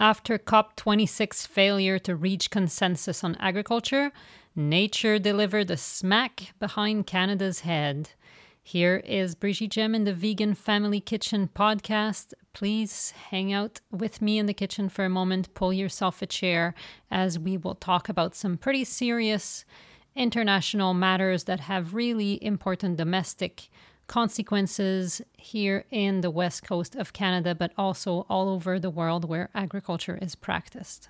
After COP26 failure to reach consensus on agriculture, nature delivered a smack behind Canada's head. Here is Brigitte Gemme in the Vegan Family Kitchen podcast. Please hang out with me in the kitchen for a moment, pull yourself a chair, as we will talk about some pretty serious international matters that have really important domestic consequences here in the west coast of Canada, but also all over the world where agriculture is practiced.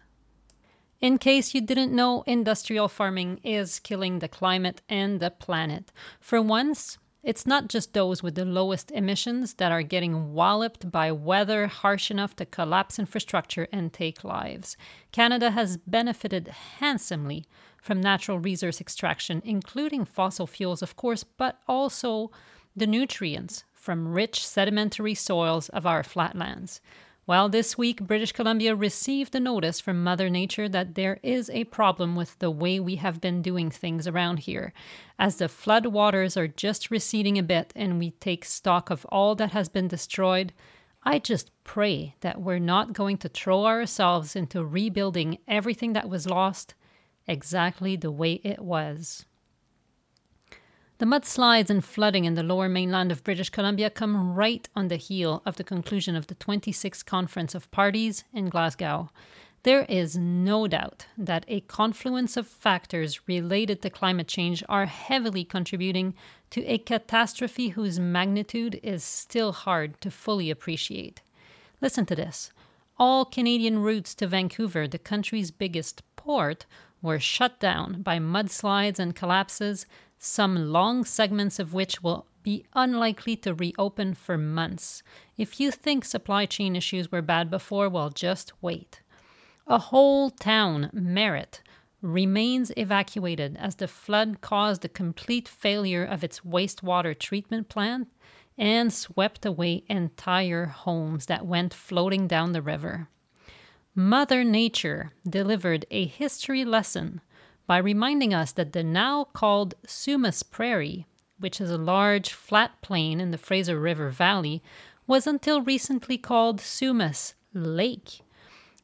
In case you didn't know, industrial farming is killing the climate and the planet. For once, it's not just those with the lowest emissions that are getting walloped by weather harsh enough to collapse infrastructure and take lives. Canada has benefited handsomely from natural resource extraction, including fossil fuels, of course, but also the nutrients from rich sedimentary soils of our flatlands. Well, this week, British Columbia received a notice from Mother Nature that there is a problem with the way we have been doing things around here. As the flood waters are just receding a bit and we take stock of all that has been destroyed, I just pray that we're not going to throw ourselves into rebuilding everything that was lost exactly the way it was. The mudslides and flooding in the lower mainland of British Columbia come right on the heel of the conclusion of the 26th Conference of Parties in Glasgow. There is no doubt that a confluence of factors related to climate change are heavily contributing to a catastrophe whose magnitude is still hard to fully appreciate. Listen to this. All Canadian routes to Vancouver, the country's biggest port, were shut down by mudslides and collapses some long segments of which will be unlikely to reopen for months. If you think supply chain issues were bad before, well, just wait. A whole town, Merritt, remains evacuated as the flood caused the complete failure of its wastewater treatment plant and swept away entire homes that went floating down the river. Mother Nature delivered a history lesson by reminding us that the now called Sumas Prairie, which is a large flat plain in the Fraser River Valley, was until recently called Sumas Lake.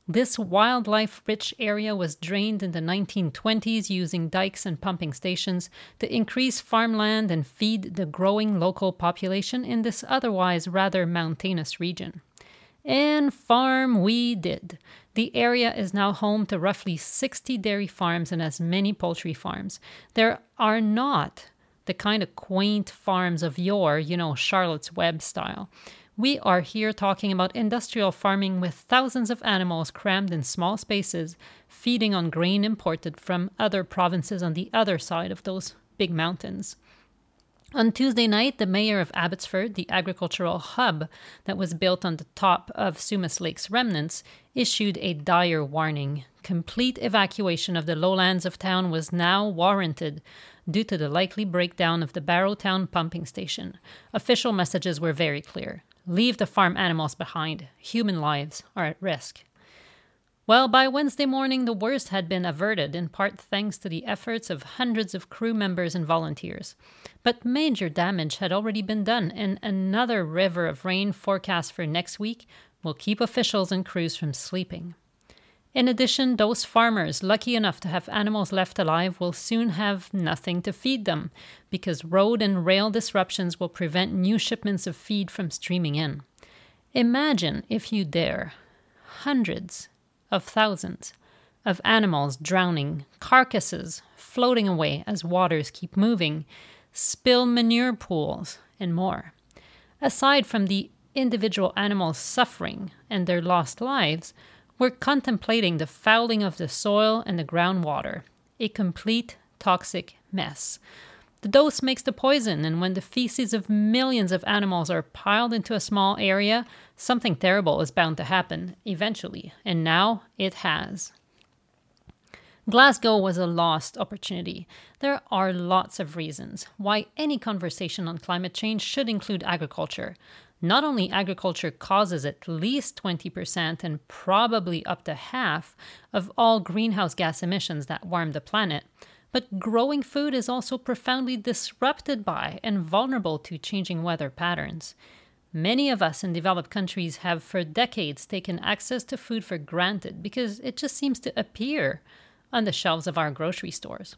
This wildlife rich area was drained in the 1920s using dikes and pumping stations to increase farmland and feed the growing local population in this otherwise rather mountainous region. And farm we did. The area is now home to roughly 60 dairy farms and as many poultry farms. There are not the kind of quaint farms of yore, you know, Charlotte's Web style. We are here talking about industrial farming with thousands of animals crammed in small spaces, feeding on grain imported from other provinces on the other side of those big mountains. On Tuesday night, the mayor of Abbotsford, the agricultural hub that was built on the top of Sumas Lake's remnants, issued a dire warning. Complete evacuation of the lowlands of town was now warranted due to the likely breakdown of the Barrowtown pumping station. Official messages were very clear leave the farm animals behind, human lives are at risk. Well, by Wednesday morning, the worst had been averted, in part thanks to the efforts of hundreds of crew members and volunteers. But major damage had already been done, and another river of rain forecast for next week will keep officials and crews from sleeping. In addition, those farmers lucky enough to have animals left alive will soon have nothing to feed them, because road and rail disruptions will prevent new shipments of feed from streaming in. Imagine, if you dare, hundreds of thousands of animals drowning, carcasses floating away as waters keep moving, spill manure pools, and more. Aside from the individual animals suffering and their lost lives, we're contemplating the fouling of the soil and the groundwater, a complete toxic mess. The dose makes the poison, and when the feces of millions of animals are piled into a small area, something terrible is bound to happen eventually, and now it has. Glasgow was a lost opportunity. There are lots of reasons why any conversation on climate change should include agriculture. Not only agriculture causes at least 20% and probably up to half of all greenhouse gas emissions that warm the planet, but growing food is also profoundly disrupted by and vulnerable to changing weather patterns. Many of us in developed countries have for decades taken access to food for granted because it just seems to appear on the shelves of our grocery stores.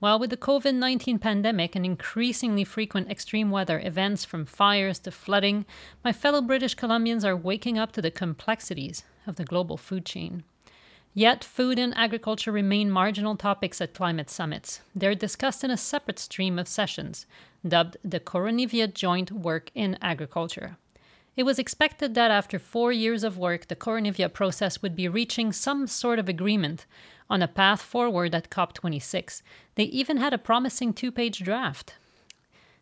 While with the COVID 19 pandemic and increasingly frequent extreme weather events from fires to flooding, my fellow British Columbians are waking up to the complexities of the global food chain. Yet, food and agriculture remain marginal topics at climate summits. They're discussed in a separate stream of sessions, dubbed the Koronivia Joint Work in Agriculture. It was expected that after four years of work, the Koronivia process would be reaching some sort of agreement on a path forward at COP26. They even had a promising two page draft.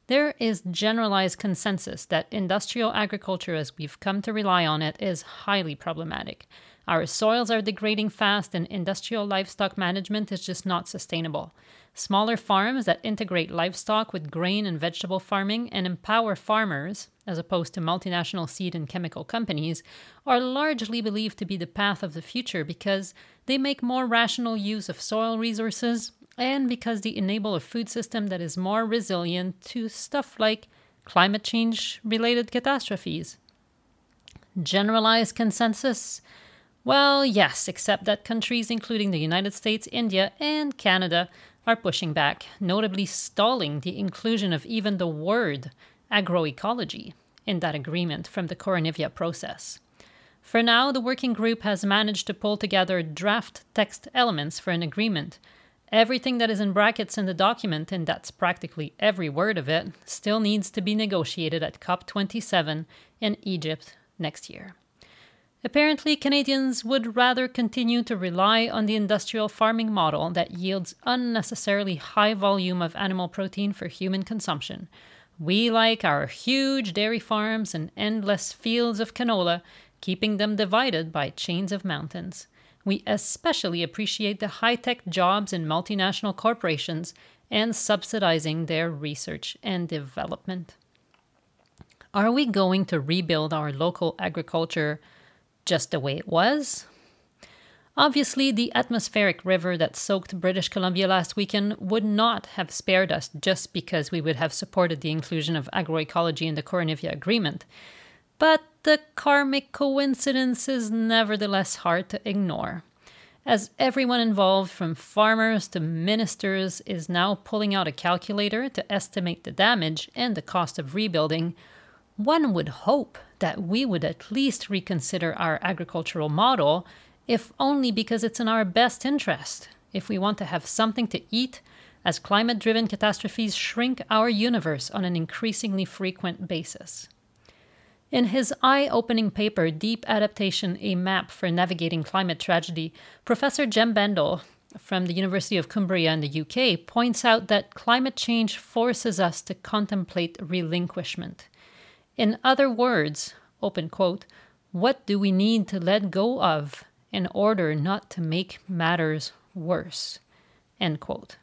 There is generalized consensus that industrial agriculture, as we've come to rely on it, is highly problematic. Our soils are degrading fast, and industrial livestock management is just not sustainable. Smaller farms that integrate livestock with grain and vegetable farming and empower farmers, as opposed to multinational seed and chemical companies, are largely believed to be the path of the future because they make more rational use of soil resources and because they enable a food system that is more resilient to stuff like climate change related catastrophes. Generalized consensus? Well, yes, except that countries including the United States, India, and Canada are pushing back, notably stalling the inclusion of even the word agroecology in that agreement from the Koronivia process. For now, the working group has managed to pull together draft text elements for an agreement. Everything that is in brackets in the document, and that's practically every word of it, still needs to be negotiated at COP27 in Egypt next year. Apparently, Canadians would rather continue to rely on the industrial farming model that yields unnecessarily high volume of animal protein for human consumption. We like our huge dairy farms and endless fields of canola, keeping them divided by chains of mountains. We especially appreciate the high tech jobs in multinational corporations and subsidizing their research and development. Are we going to rebuild our local agriculture? just the way it was. Obviously, the atmospheric river that soaked British Columbia last weekend would not have spared us just because we would have supported the inclusion of agroecology in the Koronivia Agreement. But the karmic coincidence is nevertheless hard to ignore. As everyone involved, from farmers to ministers, is now pulling out a calculator to estimate the damage and the cost of rebuilding, one would hope that we would at least reconsider our agricultural model, if only because it's in our best interest, if we want to have something to eat, as climate driven catastrophes shrink our universe on an increasingly frequent basis. In his eye opening paper, Deep Adaptation A Map for Navigating Climate Tragedy, Professor Jem Bendell from the University of Cumbria in the UK points out that climate change forces us to contemplate relinquishment. In other words, open quote, what do we need to let go of in order not to make matters worse? End quote.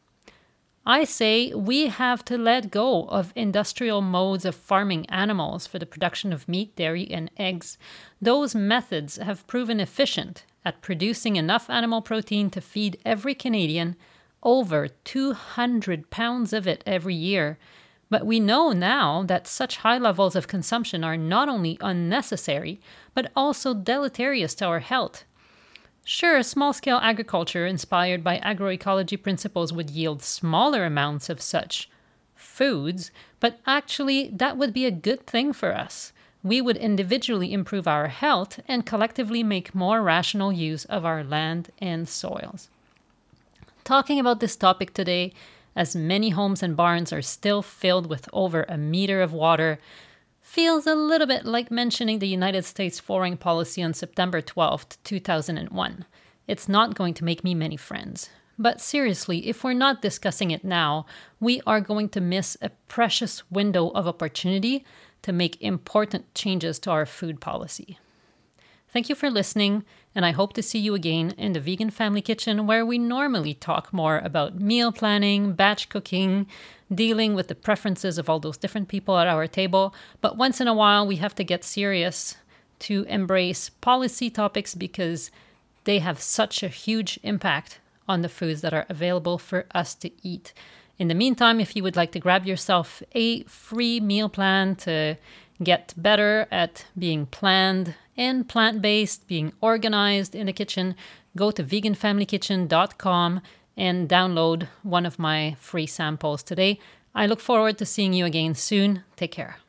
I say we have to let go of industrial modes of farming animals for the production of meat, dairy, and eggs. Those methods have proven efficient at producing enough animal protein to feed every Canadian over 200 pounds of it every year but we know now that such high levels of consumption are not only unnecessary, but also deleterious to our health. Sure, small scale agriculture inspired by agroecology principles would yield smaller amounts of such foods, but actually, that would be a good thing for us. We would individually improve our health and collectively make more rational use of our land and soils. Talking about this topic today as many homes and barns are still filled with over a meter of water, feels a little bit like mentioning the United States foreign policy on September 12, 2001. It's not going to make me many friends. But seriously, if we're not discussing it now, we are going to miss a precious window of opportunity to make important changes to our food policy. Thank you for listening, and I hope to see you again in the Vegan Family Kitchen, where we normally talk more about meal planning, batch cooking, dealing with the preferences of all those different people at our table. But once in a while, we have to get serious to embrace policy topics because they have such a huge impact on the foods that are available for us to eat. In the meantime, if you would like to grab yourself a free meal plan to get better at being planned and plant based, being organized in the kitchen, go to veganfamilykitchen.com and download one of my free samples today. I look forward to seeing you again soon. Take care.